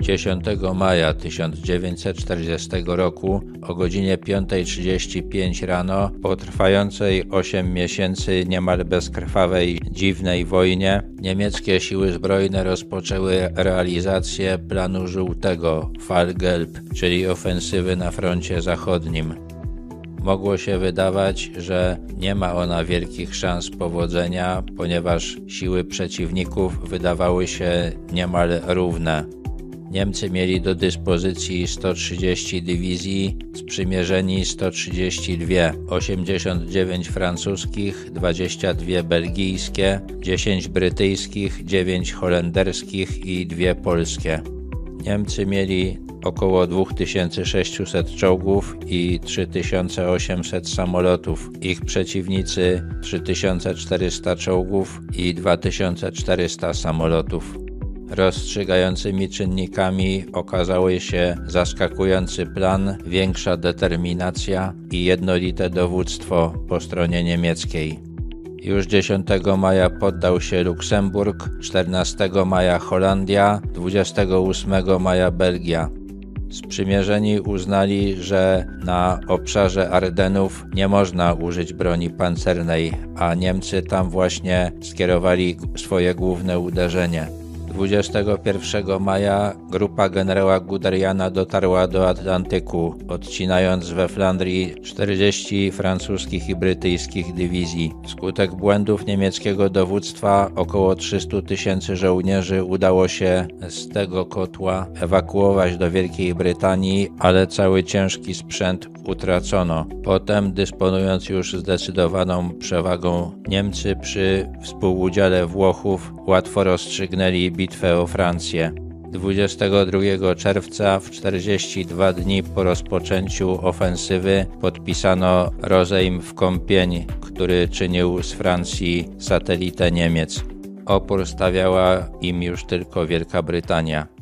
10 maja 1940 roku o godzinie 5.35 rano po trwającej 8 miesięcy niemal bezkrwawej dziwnej wojnie niemieckie siły zbrojne rozpoczęły realizację planu żółtego Fallgelb, czyli ofensywy na froncie zachodnim. Mogło się wydawać, że nie ma ona wielkich szans powodzenia, ponieważ siły przeciwników wydawały się niemal równe. Niemcy mieli do dyspozycji 130 dywizji, sprzymierzeni 132, 89 francuskich, 22 belgijskie, 10 brytyjskich, 9 holenderskich i 2 polskie. Niemcy mieli około 2600 czołgów i 3800 samolotów. Ich przeciwnicy 3400 czołgów i 2400 samolotów. Rozstrzygającymi czynnikami okazały się zaskakujący plan, większa determinacja i jednolite dowództwo po stronie niemieckiej. Już 10 maja poddał się Luksemburg, 14 maja Holandia, 28 maja Belgia. Sprzymierzeni uznali, że na obszarze Ardenów nie można użyć broni pancernej, a Niemcy tam właśnie skierowali swoje główne uderzenie. 21 maja grupa generała Guderiana dotarła do Atlantyku, odcinając we Flandrii 40 francuskich i brytyjskich dywizji. Wskutek błędów niemieckiego dowództwa około 300 tysięcy żołnierzy udało się z tego kotła ewakuować do Wielkiej Brytanii, ale cały ciężki sprzęt utracono. Potem, dysponując już zdecydowaną przewagą, Niemcy przy współudziale Włochów łatwo rozstrzygnęli bitwę o Francję. 22 czerwca, w 42 dni po rozpoczęciu ofensywy, podpisano rozejm w Kąpień, który czynił z Francji satelitę Niemiec. Opór stawiała im już tylko Wielka Brytania.